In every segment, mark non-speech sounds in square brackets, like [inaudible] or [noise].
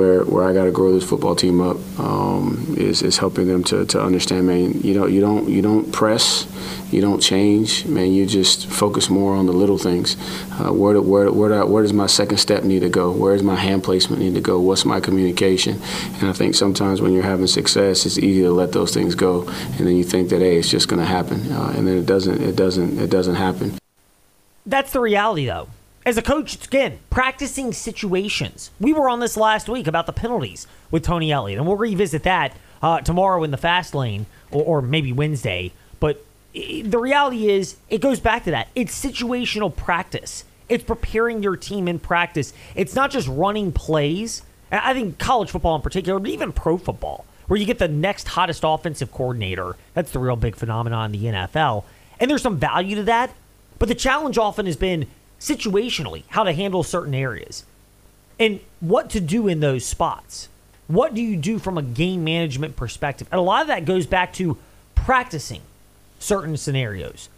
where, where I got to grow this football team up um, is, is helping them to, to understand, man. You know, you don't you don't press, you don't change, man. You just focus more on the little things. Uh, where do, where where, do I, where does my second step need to go? Where does my hand placement need to go? What's my communication? And I think sometimes when you're having success, it's easy to let those things go, and then you think that hey, it's just going to happen, uh, and then it doesn't. It doesn't. It doesn't happen. That's the reality, though. As a coach, it's, again, practicing situations. We were on this last week about the penalties with Tony Elliott, and we'll revisit that uh, tomorrow in the fast lane or, or maybe Wednesday. But the reality is, it goes back to that. It's situational practice. It's preparing your team in practice. It's not just running plays. I think college football in particular, but even pro football, where you get the next hottest offensive coordinator. That's the real big phenomenon in the NFL. And there's some value to that. But the challenge often has been situationally how to handle certain areas and what to do in those spots. What do you do from a game management perspective? And a lot of that goes back to practicing certain scenarios,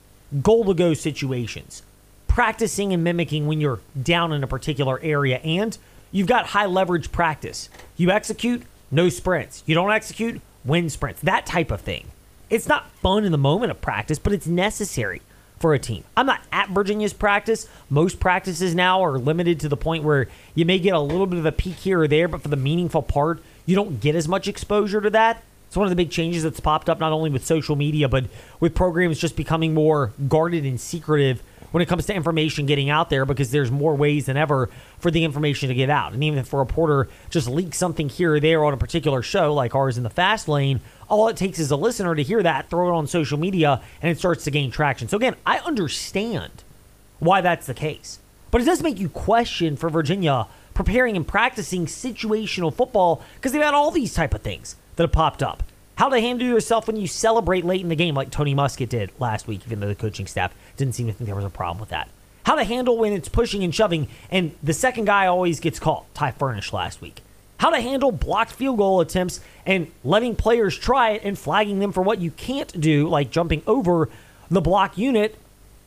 goal to go situations, practicing and mimicking when you're down in a particular area, and you've got high leverage practice. You execute, no sprints. You don't execute, win sprints. That type of thing. It's not fun in the moment of practice, but it's necessary for a team. I'm not at Virginia's practice. Most practices now are limited to the point where you may get a little bit of a peek here or there, but for the meaningful part, you don't get as much exposure to that. It's one of the big changes that's popped up not only with social media, but with programs just becoming more guarded and secretive when it comes to information getting out there because there's more ways than ever for the information to get out. And even if a reporter just leaks something here or there on a particular show, like ours in the fast lane, all it takes is a listener to hear that, throw it on social media, and it starts to gain traction. So again, I understand why that's the case. But it does make you question for Virginia preparing and practicing situational football because they've had all these type of things that have popped up. How to handle yourself when you celebrate late in the game, like Tony Muskett did last week, even though the coaching staff didn't seem to think there was a problem with that. How to handle when it's pushing and shoving, and the second guy always gets caught. Ty Furnish last week. How to handle blocked field goal attempts and letting players try it and flagging them for what you can't do, like jumping over the block unit,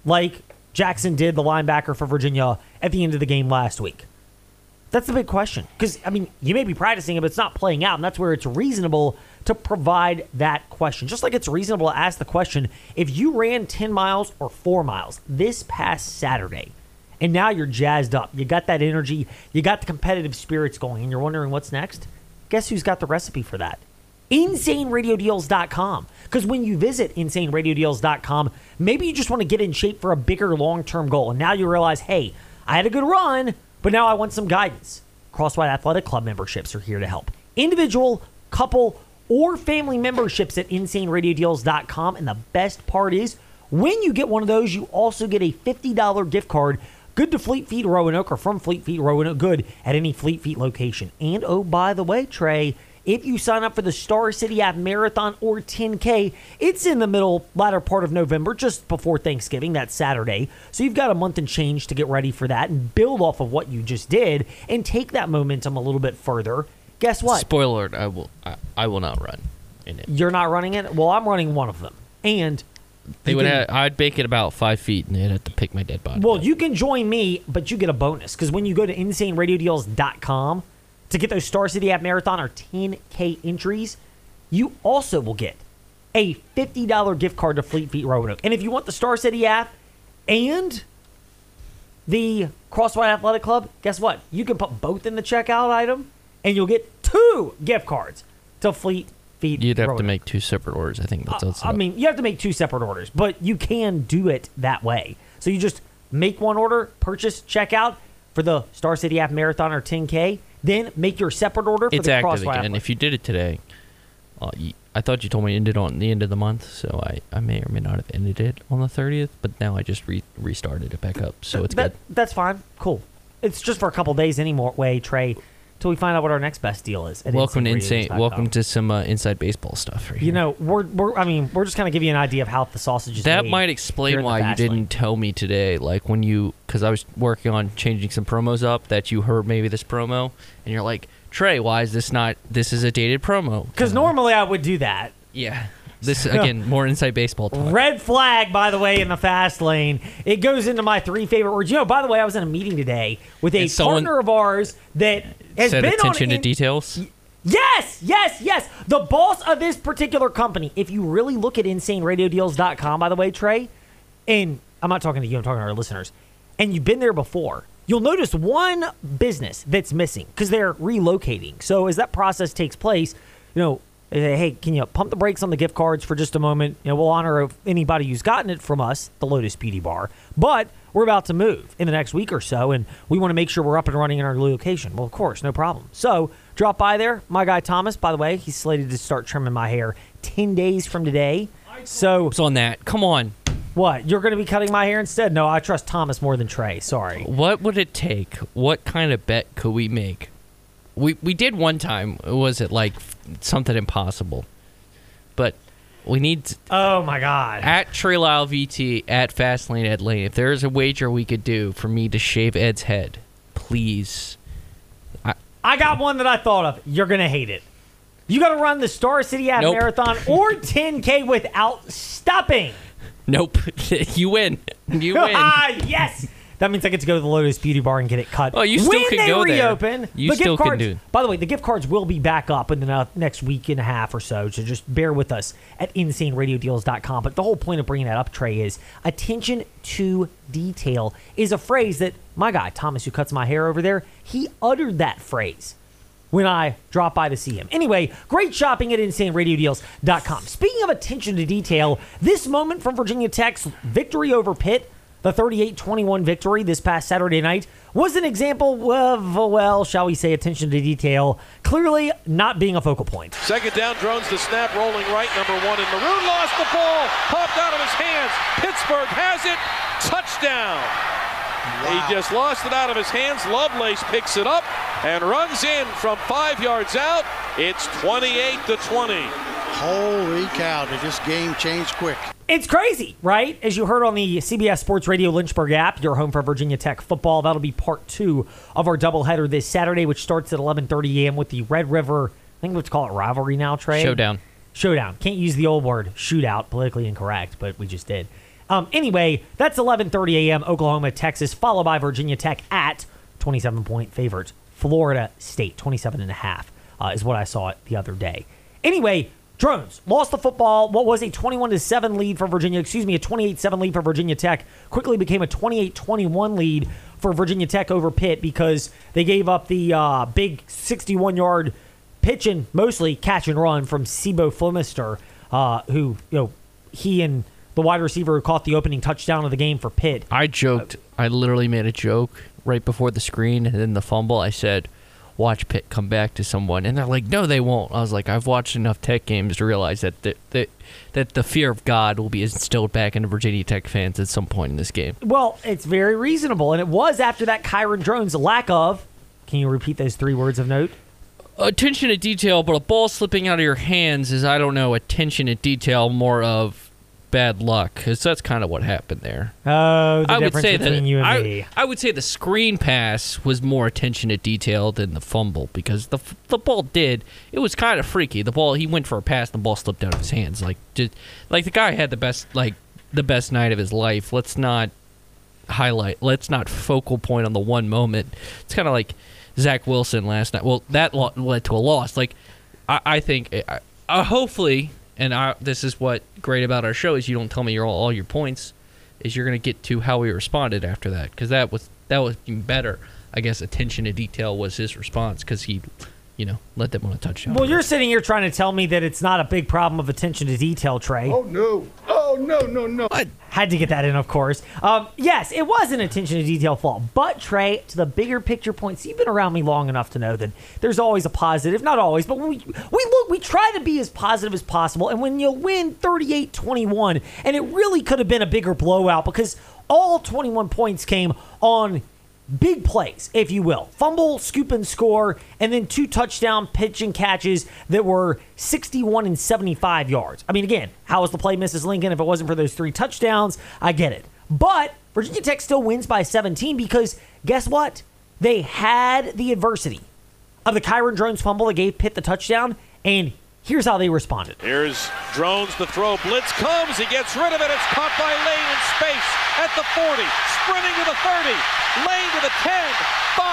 like Jackson did, the linebacker for Virginia, at the end of the game last week. That's the big question. Because, I mean, you may be practicing it, but it's not playing out. And that's where it's reasonable to provide that question. Just like it's reasonable to ask the question if you ran 10 miles or four miles this past Saturday, and now you're jazzed up, you got that energy, you got the competitive spirits going, and you're wondering what's next, guess who's got the recipe for that? InsaneRadioDeals.com. Because when you visit InsaneRadioDeals.com, maybe you just want to get in shape for a bigger long term goal. And now you realize, hey, I had a good run, but now I want some guidance. Crosswhite Athletic Club memberships are here to help. Individual, couple, or family memberships at insaneradiodeals.com. And the best part is, when you get one of those, you also get a $50 gift card good to Fleet Feet Roanoke or from Fleet Feet Roanoke, good at any Fleet Feet location. And oh, by the way, Trey, if you sign up for the Star City Half Marathon or 10K, it's in the middle, latter part of November, just before Thanksgiving, that Saturday. So you've got a month and change to get ready for that and build off of what you just did and take that momentum a little bit further Guess what? Spoiler: I will. I, I will not run in it. You're not running it. Well, I'm running one of them, and they would. Can, have, I'd bake it about five feet, and they'd have to pick my dead body. Well, up. you can join me, but you get a bonus because when you go to InsaneRadioDeals.com to get those Star City Half Marathon or 10K entries, you also will get a $50 gift card to Fleet Feet Roanoke. And if you want the Star City app and the Crosswhite Athletic Club, guess what? You can put both in the checkout item and you'll get two gift cards to Fleet Feet. You'd have to make two separate orders. I think that's. Uh, I mean, you have to make two separate orders, but you can do it that way. So you just make one order, purchase, checkout for the Star City Half Marathon or 10K, then make your separate order for it's the active again. And if you did it today, uh, you, I thought you told me it ended on the end of the month, so I, I may or may not have ended it on the 30th, but now I just re- restarted it back up, so it's that, good. That's fine. Cool. It's just for a couple days anyway, Trey till we find out what our next best deal is. welcome to insane. Welcome to some uh, inside baseball stuff. Right you know, we're, we're I mean, we're just kind of giving you an idea of how the sausage is. That might explain why you didn't tell me today. Like when you, because I was working on changing some promos up, that you heard maybe this promo, and you're like, Trey, why is this not? This is a dated promo. Because normally I would do that. Yeah. This [laughs] again, more inside baseball talk. Red flag, by the way, in the fast lane. It goes into my three favorite words. You know, by the way, I was in a meeting today with a someone- partner of ours that has Said been attention on to details. Yes, yes, yes. The boss of this particular company. If you really look at insaneradiodeals.com, by the way, Trey, and I'm not talking to you, I'm talking to our listeners, and you've been there before, you'll notice one business that's missing because they're relocating. So as that process takes place, you know, hey, can you pump the brakes on the gift cards for just a moment? You know, we'll honor anybody who's gotten it from us, the Lotus Beauty Bar, but we're about to move in the next week or so, and we want to make sure we're up and running in our new location. Well, of course, no problem. So drop by there. My guy Thomas, by the way, he's slated to start trimming my hair 10 days from today. So on that. Come on. what? You're going to be cutting my hair instead? No, I trust Thomas more than Trey. Sorry. What would it take? What kind of bet could we make? We we did one time. Was it like something impossible? But we need Oh my God. at Trey Lyle VT at Fastlane Ed Lane. If there is a wager we could do for me to shave Ed's head, please. I got one that I thought of. You're going to hate it. You got to run the Star City Half Nope. Marathon [laughs] or 10K without stopping. Nope. [laughs] you win. You [laughs] win. ah, yes. That means I get to go to the Lotus Beauty Bar and get it cut. Oh, you still when can they go there. reopen, You the still gift can do- By the way, the gift cards will be back up in the next week and a half or so. So just bear with us at insaneradiodeals.com. But the whole point of bringing that up, Trey, is attention to detail is a phrase that my guy Thomas, who cuts my hair over there, he uttered that phrase when I drop by to see him. Anyway, great shopping at insaneradiodeals.com. Speaking of attention to detail, this moment from Virginia Tech's victory over Pitt, the 38-21 victory this past Saturday night, was an example of, well, shall we say, attention to detail, clearly not being a focal point. Second down, drones the snap, rolling right, number one, and Maroon lost the ball, popped out of his hands. Pittsburgh has it, touchdown. He just lost it out of his hands. Lovelace picks it up and runs in from five yards out. It's 28 to 20. Holy cow, did this game change quick? It's crazy, right? As you heard on the CBS Sports Radio Lynchburg app, your home for Virginia Tech football. That'll be part two of our doubleheader this Saturday, which starts at 11:30 a.m. with the Red River. I think let's call it rivalry now, Trey. Showdown. Showdown. Can't use the old word shootout, politically incorrect, but we just did. Um, anyway, that's 11:30 a.m. Oklahoma, Texas, followed by Virginia Tech at 27 point favorites. Florida State 27 and a half uh, is what I saw it the other day. Anyway, drones lost the football. What was a 21 to 7 lead for Virginia? Excuse me, a 28 7 lead for Virginia Tech. Quickly became a 28 21 lead for Virginia Tech over Pitt because they gave up the uh, big 61 yard pitch and mostly catch and run from C'Bo Flemister, uh, who you know he and the wide receiver who caught the opening touchdown of the game for Pitt. I joked. I literally made a joke right before the screen and then the fumble. I said, "Watch Pitt come back to someone," and they're like, "No, they won't." I was like, "I've watched enough Tech games to realize that the, that that the fear of God will be instilled back into Virginia Tech fans at some point in this game." Well, it's very reasonable, and it was after that Kyron Drones lack of. Can you repeat those three words of note? Attention to detail, but a ball slipping out of your hands is I don't know attention to detail, more of bad luck because that's kind of what happened there. Oh, the I would difference say between that you and I, me. I would say the screen pass was more attention to detail than the fumble because the the ball did it was kind of freaky. The ball he went for a pass, the ball slipped out of his hands. Like just like the guy had the best like the best night of his life. Let's not highlight. Let's not focal point on the one moment. It's kind of like Zach Wilson last night. Well, that led to a loss. Like I, I think I, I, hopefully, and I, this is what great about our show is you don't tell me your all, all your points. Is you're gonna get to how we responded after that because that was that was even better. I guess attention to detail was his response because he, you know, let them on a touchdown. Well, you're sitting here trying to tell me that it's not a big problem of attention to detail, Trey. Oh no! Oh no! No no! I Had to get that in, of course. Um, yes, it was an attention to detail fault. But, Trey, to the bigger picture points, you've been around me long enough to know that there's always a positive. Not always, but we, we look, we try to be as positive as possible. And when you win 38 21, and it really could have been a bigger blowout because all 21 points came on big plays, if you will. Fumble, scoop, and score, and then two touchdown pitch and catches that were 61 and 75 yards. I mean, again, how was the play Mrs. Lincoln if it wasn't for those three touchdowns? I get it. But Virginia Tech still wins by 17 because guess what? They had the adversity of the Kyron Drones fumble that gave Pitt the touchdown, and Here's how they responded. Here's Drones to throw. Blitz comes. He gets rid of it. It's caught by Lane in space at the 40. Sprinting to the 30. Lane to the 10. 5.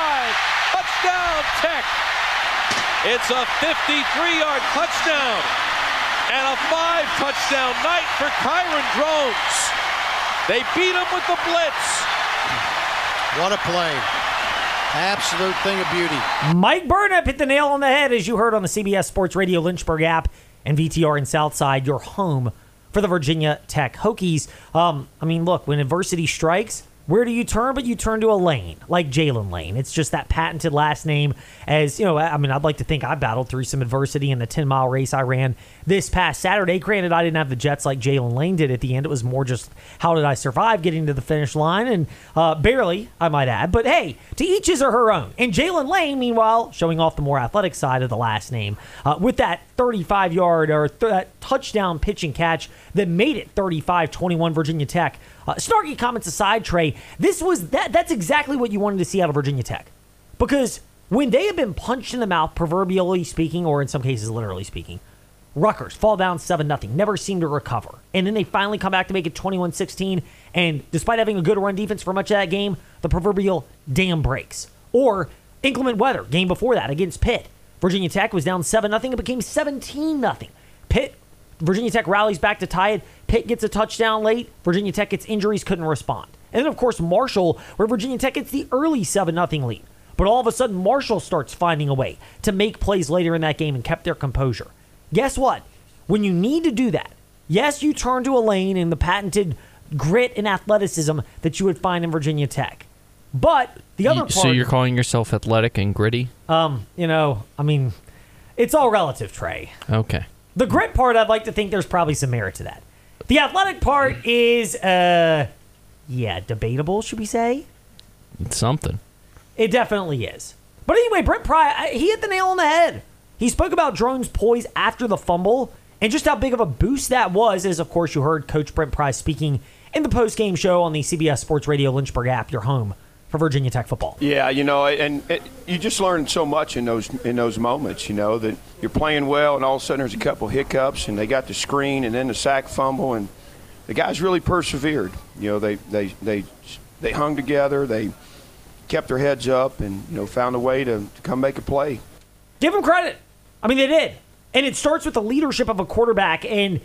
Touchdown, Tech. It's a 53-yard touchdown and a five touchdown night for Kyron Drones. They beat him with the blitz. What a play. Absolute thing of beauty. Mike Burnop hit the nail on the head, as you heard on the CBS Sports Radio Lynchburg app and VTR in Southside, your home for the Virginia Tech Hokies. Um, I mean, look, when adversity strikes, where do you turn? But you turn to a Lane, like Jaylin Lane. It's just that patented last name. As you know, I mean, I'd like to think I battled through some adversity in the 10 mile race I ran this past Saturday. Granted, I didn't have the jets like Jaylin Lane did at the end. It was more just how did I survive getting to the finish line, and uh, barely, I might add. But hey, to each his or her own. And Jaylin Lane, meanwhile, showing off the more athletic side of the last name uh, with that 35 yard or th- that touchdown pitch and catch that made it 35 21 Virginia Tech. Uh, snarky comments aside, Trey, this was that. That's exactly what you wanted to see out of Virginia Tech, because when they have been punched in the mouth, proverbially speaking, or in some cases literally speaking, Rutgers fall down 7 0, never seem to recover. And then they finally come back to make it 21 16. And despite having a good run defense for much of that game, the proverbial dam breaks. Or inclement weather, game before that against Pitt. Virginia Tech was down 7 0. It became 17 0. Pitt, Virginia Tech rallies back to tie it. Pitt gets a touchdown late. Virginia Tech gets injuries, couldn't respond. And then, of course, Marshall, where Virginia Tech gets the early 7 0 lead. But all of a sudden, Marshall starts finding a way to make plays later in that game and kept their composure. Guess what? When you need to do that, yes, you turn to a lane in the patented grit and athleticism that you would find in Virginia Tech. But the other You- part, so you're calling yourself athletic and gritty? um, you know, I mean, it's all relative, Trey. Okay. The grit part, I'd like to think there's probably some merit to that. The athletic part [clears throat] is, uh, yeah, debatable, should we say? It's something. It definitely is. But anyway, Brent Pry, he hit the nail on the head. He spoke about Drone's poise after the fumble and just how big of a boost that was, as of course you heard Coach Brent Pry speaking in the post-game show on the CBS Sports Radio Lynchburg app, your home for Virginia Tech football. Yeah, you know, and it, you just learn so much in those in those moments. You know that you're playing well, and all of a sudden there's a couple hiccups, and they got the screen, and then the sack fumble, and the guys really persevered. You know, they they they they hung together, they kept their heads up, and you know found a way to, to come make a play. Give them credit. I mean, they did. And it starts with the leadership of a quarterback, and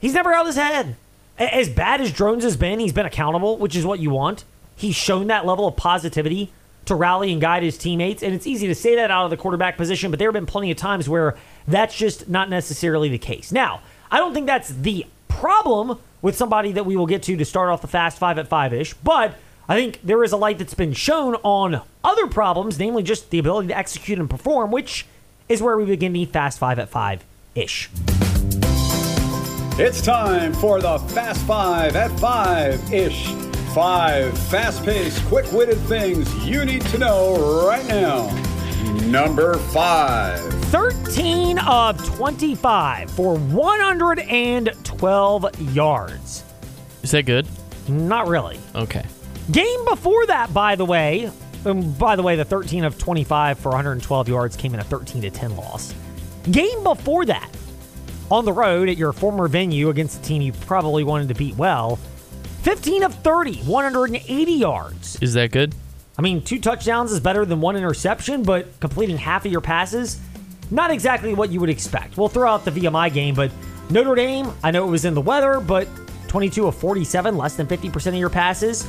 he's never held his head. As bad as Drones has been, he's been accountable, which is what you want. He's shown that level of positivity to rally and guide his teammates, and it's easy to say that out of the quarterback position, but there have been plenty of times where that's just not necessarily the case. Now, I don't think that's the problem with somebody that we will get to to start off the fast five at five ish, but I think there is a light that's been shown on other problems, namely just the ability to execute and perform, which is where we begin the fast five at five ish. It's time for the Fast Five at Five ish. Five fast paced, quick witted things you need to know right now. Number five. 13 of 25 for 112 yards. Is that good? Not really. Okay. Game before that, by the way, um, by the way, the 13 of 25 for 112 yards came in a 13 to 10 loss. Game before that, on the road at your former venue against a team you probably wanted to beat well, 15 of 30, 180 yards. Is that good? I mean, two touchdowns is better than one interception, but completing half of your passes, not exactly what you would expect. We'll throw out the VMI game, but Notre Dame, I know it was in the weather, but 22 of 47, less than 50% of your passes.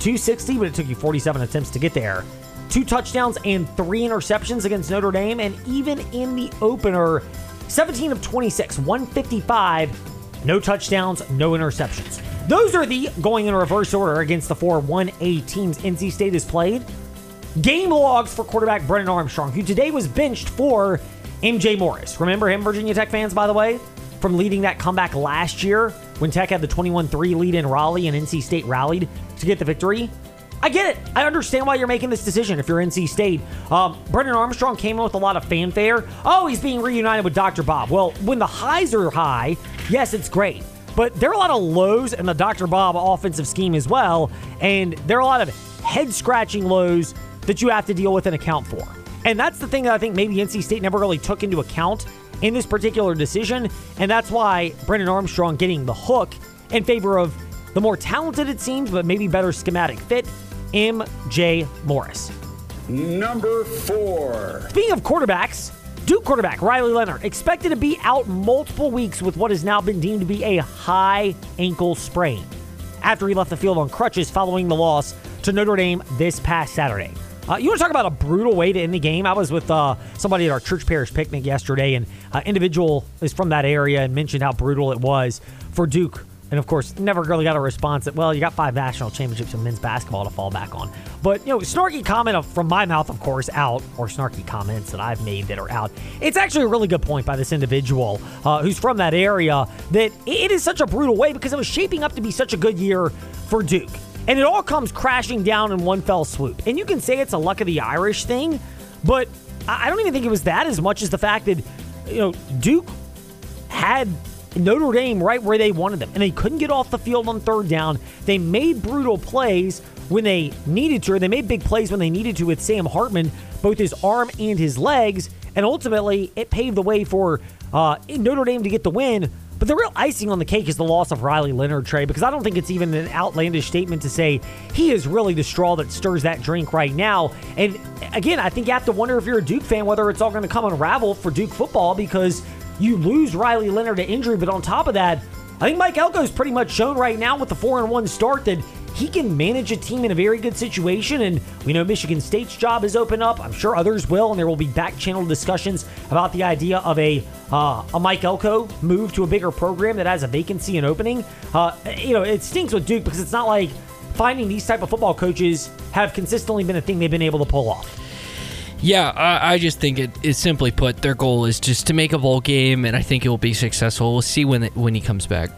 260, but it took you 47 attempts to get there. Two touchdowns and three interceptions against Notre Dame, and even in the opener, 17 of 26, 155, no touchdowns, no interceptions. Those are the going in reverse order against the four 1A teams NC State has played. Game logs for quarterback Brennan Armstrong, who today was benched for MJ Morris. Remember him, Virginia Tech fans, by the way, from leading that comeback last year when Tech had the 21 3 lead in Raleigh and NC State rallied to get the victory? I get it. I understand why you're making this decision if you're NC State. Um, Brennan Armstrong came in with a lot of fanfare. Oh, he's being reunited with Dr. Bob. Well, when the highs are high, yes, it's great. But there are a lot of lows in the Dr. Bob offensive scheme as well. And there are a lot of head scratching lows that you have to deal with and account for. And that's the thing that I think maybe NC State never really took into account in this particular decision. And that's why Brennan Armstrong getting the hook in favor of the more talented, it seems, but maybe better schematic fit, MJ Morris. Number four. Speaking of quarterbacks, Duke quarterback Riley Leonard expected to be out multiple weeks with what has now been deemed to be a high ankle sprain after he left the field on crutches following the loss to Notre Dame this past Saturday. Uh, you want to talk about a brutal way to end the game? I was with uh, somebody at our church parish picnic yesterday, and uh, individual is from that area and mentioned how brutal it was for Duke and of course, never really got a response that, well, you got five national championships in men's basketball to fall back on. But, you know, snarky comment from my mouth, of course, out, or snarky comments that I've made that are out. It's actually a really good point by this individual uh, who's from that area that it is such a brutal way because it was shaping up to be such a good year for Duke. And it all comes crashing down in one fell swoop. And you can say it's a luck of the Irish thing, but I don't even think it was that as much as the fact that, you know, Duke had Notre Dame right where they wanted them, and they couldn't get off the field on third down. They made brutal plays when they needed to, or they made big plays when they needed to with Sam Hartman, both his arm and his legs, and ultimately it paved the way for uh, Notre Dame to get the win. But the real icing on the cake is the loss of Riley Leonard, Trey, because I don't think it's even an outlandish statement to say he is really the straw that stirs that drink right now. And again, I think you have to wonder if you're a Duke fan whether it's all going to come unravel for Duke football because you lose Riley Leonard to injury, but on top of that, I think Mike Elko's pretty much shown right now with the four and one start that he can manage a team in a very good situation. And we know Michigan State's job is open up. I'm sure others will, and there will be back channel discussions about the idea of a uh, a Mike Elko move to a bigger program that has a vacancy and opening. Uh, you know, it stinks with Duke because it's not like finding these type of football coaches have consistently been a thing they've been able to pull off. Yeah, I, I just think it is simply put, their goal is just to make a bowl game, and I think it will be successful. We'll see when it, when he comes back.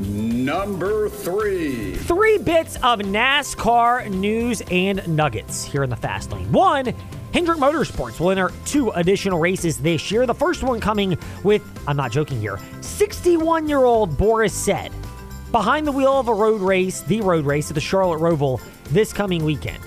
Number three. Three bits of NASCAR news and nuggets here in the fast lane. One, Hendrick Motorsports will enter two additional races this year. The first one coming with, I'm not joking here, 61 year old Boris Said behind the wheel of a road race, the road race at the Charlotte Roval this coming weekend.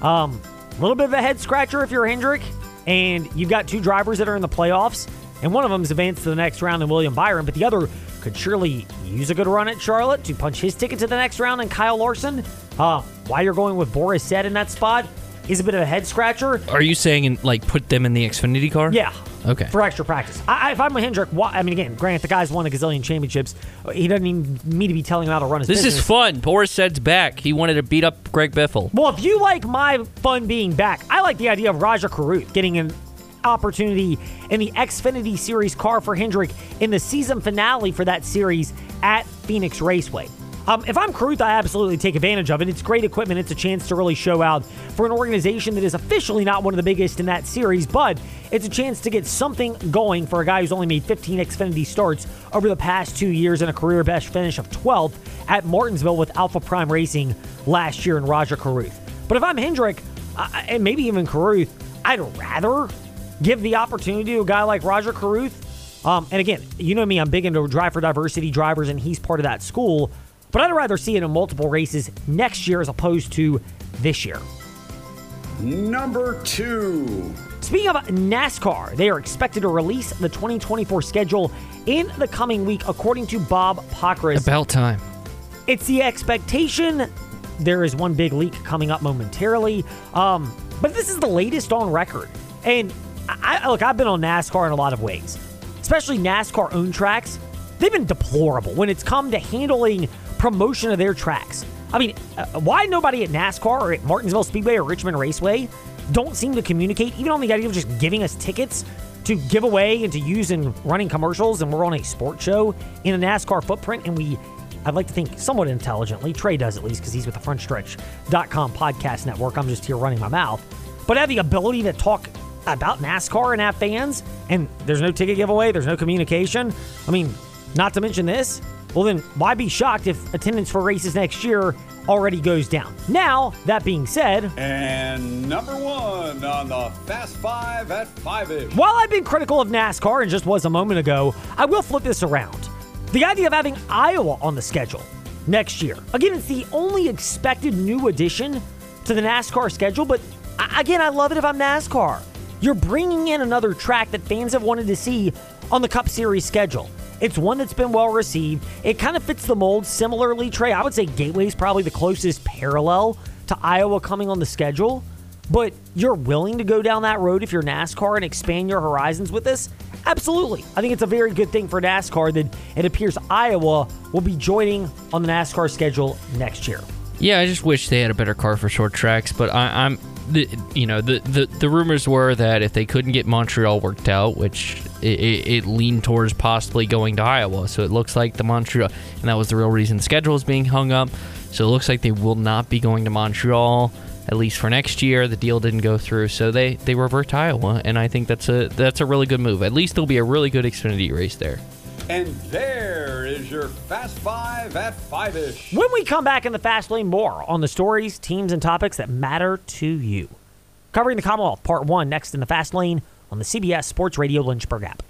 Um, a little bit of a head scratcher if you're Hendrick, and you've got two drivers that are in the playoffs, and one of them is advanced to the next round in William Byron, but the other could surely use a good run at Charlotte to punch his ticket to the next round, and Kyle Larson. Uh, why you're going with Boris Said in that spot is a bit of a head scratcher. Are you saying like put them in the Xfinity car? Yeah. Okay. For extra practice. I, if I'm with Hendrick, why, I mean, again, Grant, the guy's won a gazillion championships. He doesn't need me to be telling him how to run his This business. is fun. Boris Said's back. He wanted to beat up Greg Biffle. Well, if you like my fun being back, I like the idea of Rajah Caruth getting an opportunity in the Xfinity Series car for Hendrick in the season finale for that series at Phoenix Raceway. Um, if I'm Caruth, I absolutely take advantage of it. It's great equipment. It's a chance to really show out for an organization that is officially not one of the biggest in that series, but it's a chance to get something going for a guy who's only made 15 Xfinity starts over the past two years and a career best finish of 12th at Martinsville with Alpha Prime Racing last year in Rajah Caruth. But if I'm Hendrick, uh, and maybe even Caruth, I'd rather give the opportunity to a guy like Rajah Caruth. Um, and again, you know me, I'm big into drive for diversity drivers, and he's part of that school. But I'd rather see it in multiple races next year as opposed to this year. Number two. Speaking of NASCAR, they are expected to release the 2024 schedule in the coming week, according to Bob Pockrass. About time. It's the expectation. There is one big leak coming up momentarily. Um, but this is the latest on record. And I, look, I've been on NASCAR in a lot of ways, especially NASCAR owned tracks. They've been deplorable when it's come to handling promotion of their tracks. I mean, uh, why nobody at NASCAR or at Martinsville Speedway or Richmond Raceway don't seem to communicate, even on the idea of just giving us tickets to give away and to use in running commercials, and we're on a sports show in a NASCAR footprint, and we I'd like to think somewhat intelligently. Trey does at least because he's with the frontstretch.com podcast network. I'm just here running my mouth. But have the ability to talk about NASCAR and have fans, and there's no ticket giveaway, there's no communication. I mean, not to mention this, well, then why be shocked if attendance for races next year already goes down? Now, that being said, And number one on the Fast Five at five ish. While I've been critical of NASCAR and just was a moment ago, I will flip this around. The idea of having Iowa on the schedule next year. Again, it's the only expected new addition to the NASCAR schedule, but I, again, I love it if I'm NASCAR. You're bringing in another track that fans have wanted to see on the Cup Series schedule. It's one that's been well received. It kind of fits the mold similarly, Trey. I would say Gateway is probably the closest parallel to Iowa coming on the schedule. But you're willing to go down that road if you're NASCAR and expand your horizons with this? Absolutely. I think it's a very good thing for NASCAR that it appears Iowa will be joining on the NASCAR schedule next year. Yeah, I just wish they had a better car for short tracks, but I, I'm, the, you know, the, the the rumors were that if they couldn't get Montreal worked out, which it, it, it leaned towards possibly going to Iowa, so it looks like the Montreal, and that was the real reason the schedule is being hung up. So it looks like they will not be going to Montreal at least for next year. The deal didn't go through, so they they revert to Iowa, and I think that's a that's a really good move. At least there'll be a really good Xfinity race there. And there is your Fast Five at Five ish. When we come back in the Fast Lane, more on the stories, teams, and topics that matter to you. Covering the Commonwealth, Part 1, next in the Fast Lane on the CBS Sports Radio Lynchburg app.